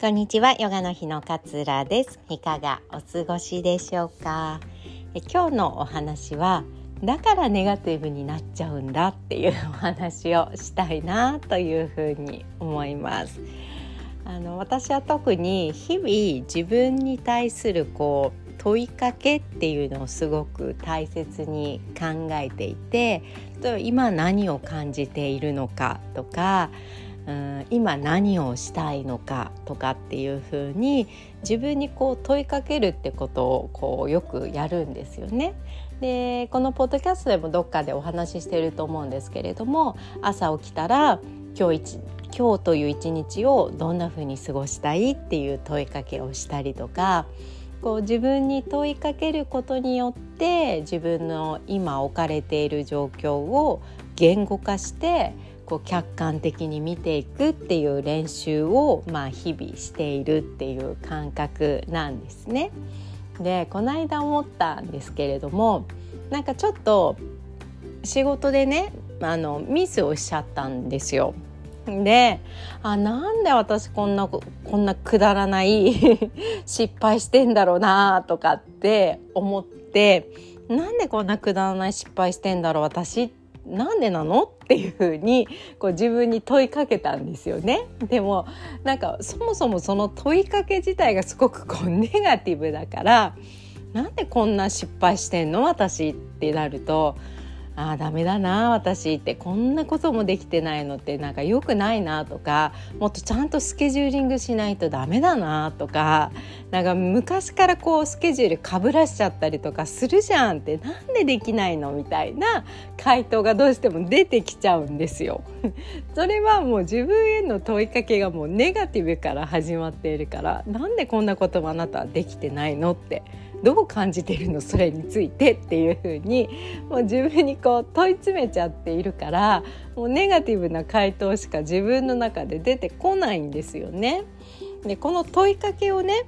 こんにちはヨガの日の勝です。いかがお過ごしでしょうか？え今日のお話はだからネガティブになっちゃうんだっていうお話をしたいなというふうに思います。あの私は特に日々自分に対するこう問いかけっていうのをすごく大切に考えていて今何を感じているのかとかうん今何をしたいのかとかっていうふうに自分にこう問いかけるってことをこうよくやるんですよね。でこのポッドキャストでもどっかでお話ししてると思うんですけれども朝起きたら今日今日という一日をどんなふうに過ごしたいっていう問いかけをしたりとかこう自分に問いかけることによって自分の今置かれている状況を言語化してこう客観的に見ていくっていう練習を、まあ、日々しているっていう感覚なんですね。でこの間思ったんですけれどもなんかちょっと仕事でねあのミスをしちゃったんですよ。であなんで私こんなこんなくだらない 失敗してんだろうなとかって思ってなんでこんなくだらない失敗してんだろう私っなんでなの？っていうふうにこう自分に問いかけたんですよね。でもなんかそもそもその問いかけ自体がすごくこうネガティブだからなんでこんな失敗してんの？私ってなるとああダメだな私ってこんなこともできてないのってなんか良くないなとかもっとちゃんとスケジューリングしないとダメだなとかなんか昔からこうスケジュールかぶらしちゃったりとかするじゃんってなんでできないの？みたいな回答がどうしても出てきちゃうんですよ。それはもう自分への問いかけがもうネガティブから始まっているからなんでこんなこともあなたはできてないの？ってどう感じてるの？それについてっていうふうにもう自分にこう問い詰めちゃっているからもうネガティブな回答しか自分の中で出てこないんですよね。でこの問いかけをね、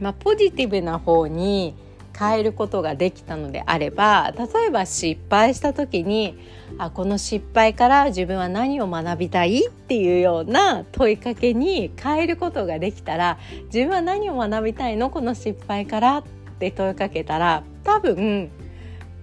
まあ、ポジティブな方に変えることができたのであれば例えば失敗した時にあこの失敗から自分は何を学びたい？っていうような問いかけに変えることができたら自分は何を学びたいの？この失敗からっって問いかけたら多分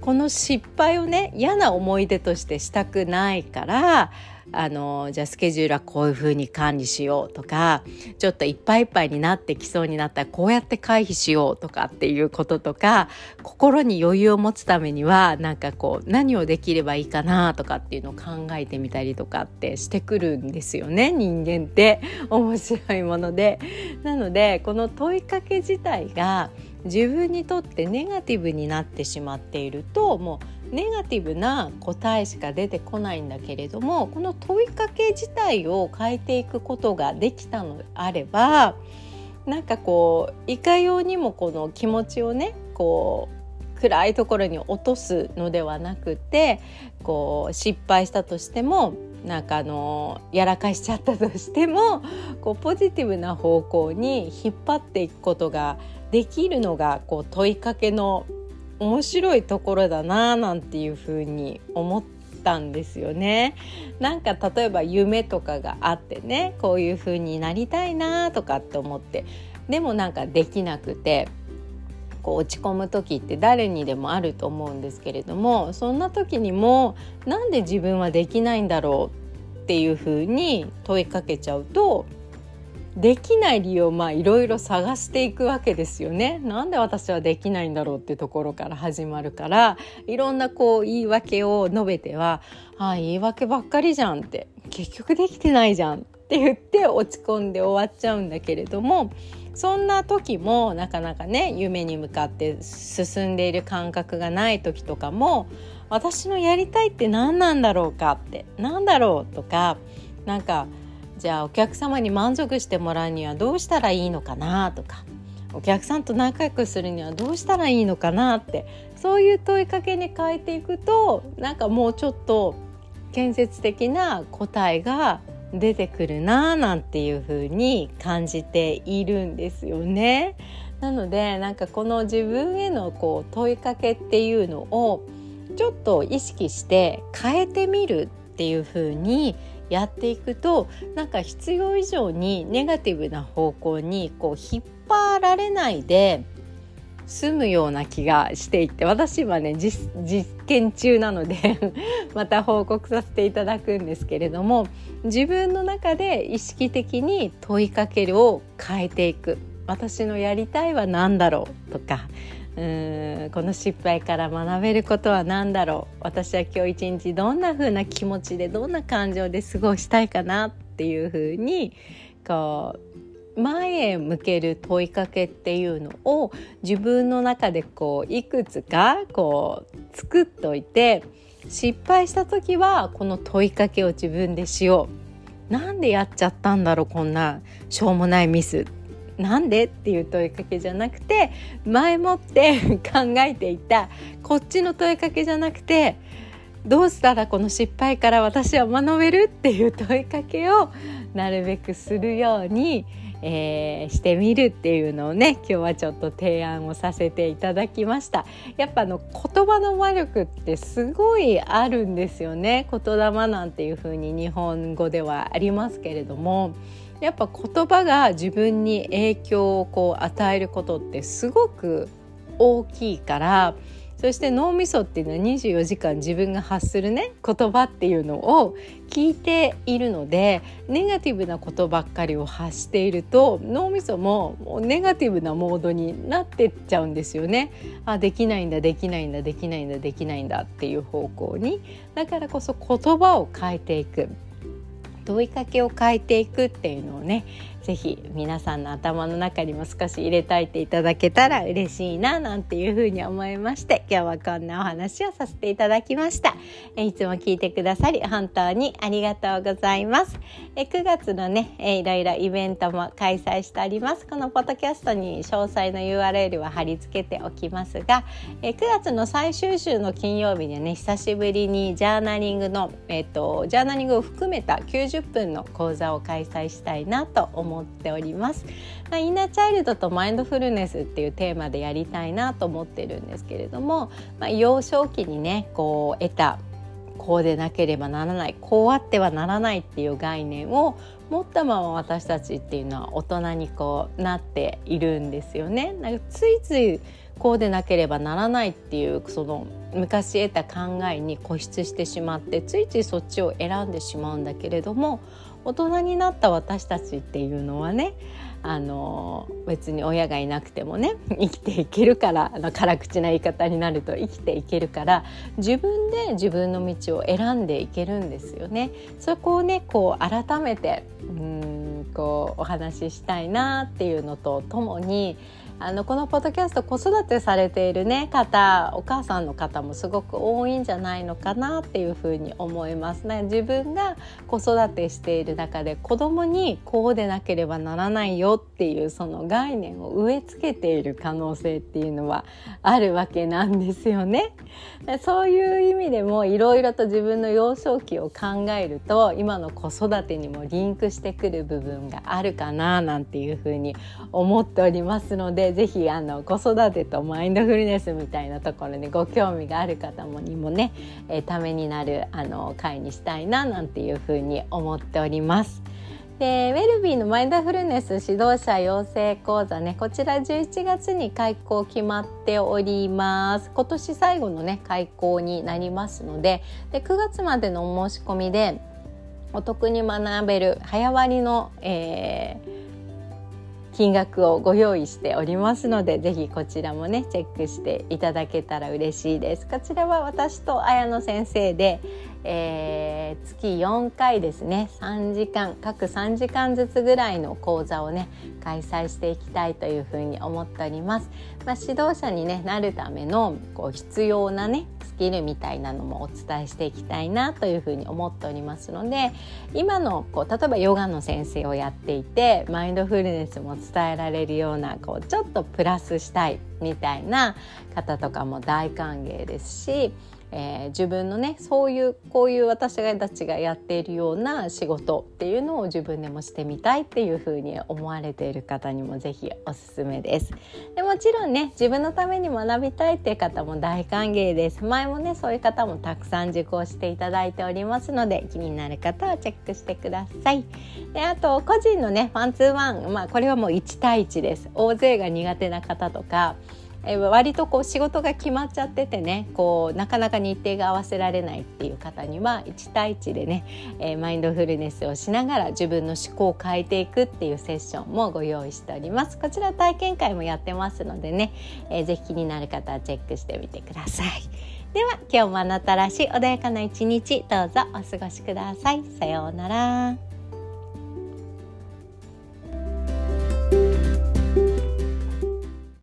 この失敗をね嫌な思い出としてしたくないからあのじゃあスケジュールはこういうふうに管理しようとかちょっといっぱいいっぱいになってきそうになったらこうやって回避しようとかっていうこととか心に余裕を持つためにはなんかこう何をできればいいかなとかっていうのを考えてみたりとかってしてくるんですよね人間って面白いもので。なのでこの問いかけ自体が自分にとってネガティブになってしまっているともうネガティブな答えしか出てこないんだけれどもこの問いかけ自体を変えていくことができたのであればなんかこういかようにもこの気持ちをねこう暗いところに落とすのではなくてこう失敗したとしてもなんかあのやらかしちゃったとしてもこうポジティブな方向に引っ張っていくことができるのがこう問いかけの面白いところだななんていうふうに思ったんですよね。なんか例えば夢とかがあってねこういうふうになりたいなとかって思ってでもなんかできなくてこう落ち込む時って誰にでもあると思うんですけれどもそんな時にもなんで自分はできないんだろうっていうふうに問いかけちゃうとできない理由をまあいろいろ探していくわけですよね。なんで私はできないんだろうってところから始まるからいろんなこう言い訳を述べては「ああ言い訳ばっかりじゃん」って「結局できてないじゃん」って言って落ち込んで終わっちゃうんだけれどもそんな時もなかなかね夢に向かって進んでいる感覚がない時とかも私のやりたいって何なんだろうかって何だろうとかなんかじゃあお客様に満足してもらうにはどうしたらいいのかなとかお客さんと仲良くするにはどうしたらいいのかなってそういう問いかけに変えていくとなんかもうちょっと建設的な答えが出てくるななんていう風に感じているんですよね。なのでなんかこの自分へのこう問いかけっていうのをちょっと意識して変えてみるっていう風にやっていくとなんか必要以上にネガティブな方向にこう引っ張られないで済むような気がしていて私はね実験中なので また報告させていただくんですけれども自分の中で意識的に問いかけるを変えていく。私のやりたいは何だろうとかうんこの失敗から学べることは何だろう私は今日一日どんな風な気持ちでどんな感情で過ごしたいかなっていう風にこう前へ向ける問いかけっていうのを自分の中でこういくつかこう作っといて失敗した時はこの問いかけを自分でしよう。なんでやっちゃったんだろうこんなしょうもないミスっなんでっていう問いかけじゃなくて前もって 考えていたこっちの問いかけじゃなくてどうしたらこの失敗から私は学べるっていう問いかけをなるべくするようにえー、してみるっていうのをね今日はちょっと提案をさせていただきました。やっぱあの言葉の魔力ってすごいあるんですよね。言霊なんていう風に日本語ではありますけれども。やっぱ言葉が自分に影響をこう与えることってすごく大きいからそして脳みそっていうのは24時間自分が発するね言葉っていうのを聞いているのでネガティブなことばっかりを発していると脳みそももうネガティブなモードになってっちゃうんですよね。あできないんだできないんだできないんだできないんだっていう方向にだからこそ言葉を変えていく問いかけを変えていくっていうのをねぜひ皆さんの頭の中にも少し入れといていただけたら嬉しいななんていうふうに思いまして今日はこんなお話をさせていただきました。えいつも聞いてくださり本当にありがとうございます。え9月のねえいろいろイベントも開催しております。このポッドキャストに詳細の URL は貼り付けておきますがえ9月の最終週の金曜日にね久しぶりにジャーナリングのえっとジャーナリングを含めた90分の講座を開催したいなと思思っております。インナーチャイルドとマインドフルネスっていうテーマでやりたいなと思ってるんですけれども、まあ、幼少期にねこう得たこうでなければならないこうあってはならないっていう概念を持ったまま私たちっていうのは大人にこうなっているんですよね。なんかついついこうでなければならないっていうその昔得た考えに固執してしまってついついそっちを選んでしまうんだけれども大人になった私たちっていうのはねあの別に親がいなくてもね 生きていけるからあの辛口な言い方になると生きていけるから自分で自分の道を選んでいけるんですよね。そこをねこう改めてうんこうお話ししたいなっていうのとともにあのこのポッドキャスト子育てされているね方お母さんの方もすごく多いんじゃないのかなっていうふうに思いますね。自分が子育てしている中で子供にこうでなければならないよっていうその概念を植え付けている可能性っていうのはあるわけなんですよね。そういう意味でもいろいろと自分の幼少期を考えると今の子育てにもリンクしてくる部分があるかななんていうふうに思っておりますのでぜひあの子育てとマインドフルネスみたいなところにご興味がある方もにもね、えー、ためになるあの会にしたいななんていうふうに思っております。でウェルビーのマインドフルネス指導者養成講座ねこちら11月に開講決まっております今年最後のね開講になりますのでで9月までのお申し込みでお得に学べる早割の、えー金額をご用意しておりますのでぜひこちらもねチェックしていただけたら嬉しいです。こちらは私と綾野先生で、えー、月4回ですね。3時間各3時間ずつぐらいの講座をね開催していきたいというふうに思っております、まあ、指導者に、ね、なるためのこう必要なねきるみたいなのもお伝えしていきたいなというふうに思っておりますので今のこう例えばヨガの先生をやっていてマインドフルネスも伝えられるようなこうちょっとプラスしたいみたいな方とかも大歓迎ですしえー、自分のねそういうこういう私たちがやっているような仕事っていうのを自分でもしてみたいっていうふうに思われている方にもぜひおすすめです。でもちろんね自分のために学びたいっていう方も大歓迎です。前もねそういう方もたくさん受講していただいておりますので気になる方はチェックしてください。であと個人のねワンツーワンまあこれはもう1対1です。大勢が苦手な方とかえ割とこう仕事が決まっちゃっててねこうなかなか日程が合わせられないっていう方には1対1でね、え、マインドフルネスをしながら自分の思考を変えていくっていうセッションもご用意しております。こちら体験会もやってますのでね、えー、ぜひ気になる方はチェックしてみてください。では今日もあなたらしい穏やかな一日どうぞお過ごしください。さようなら。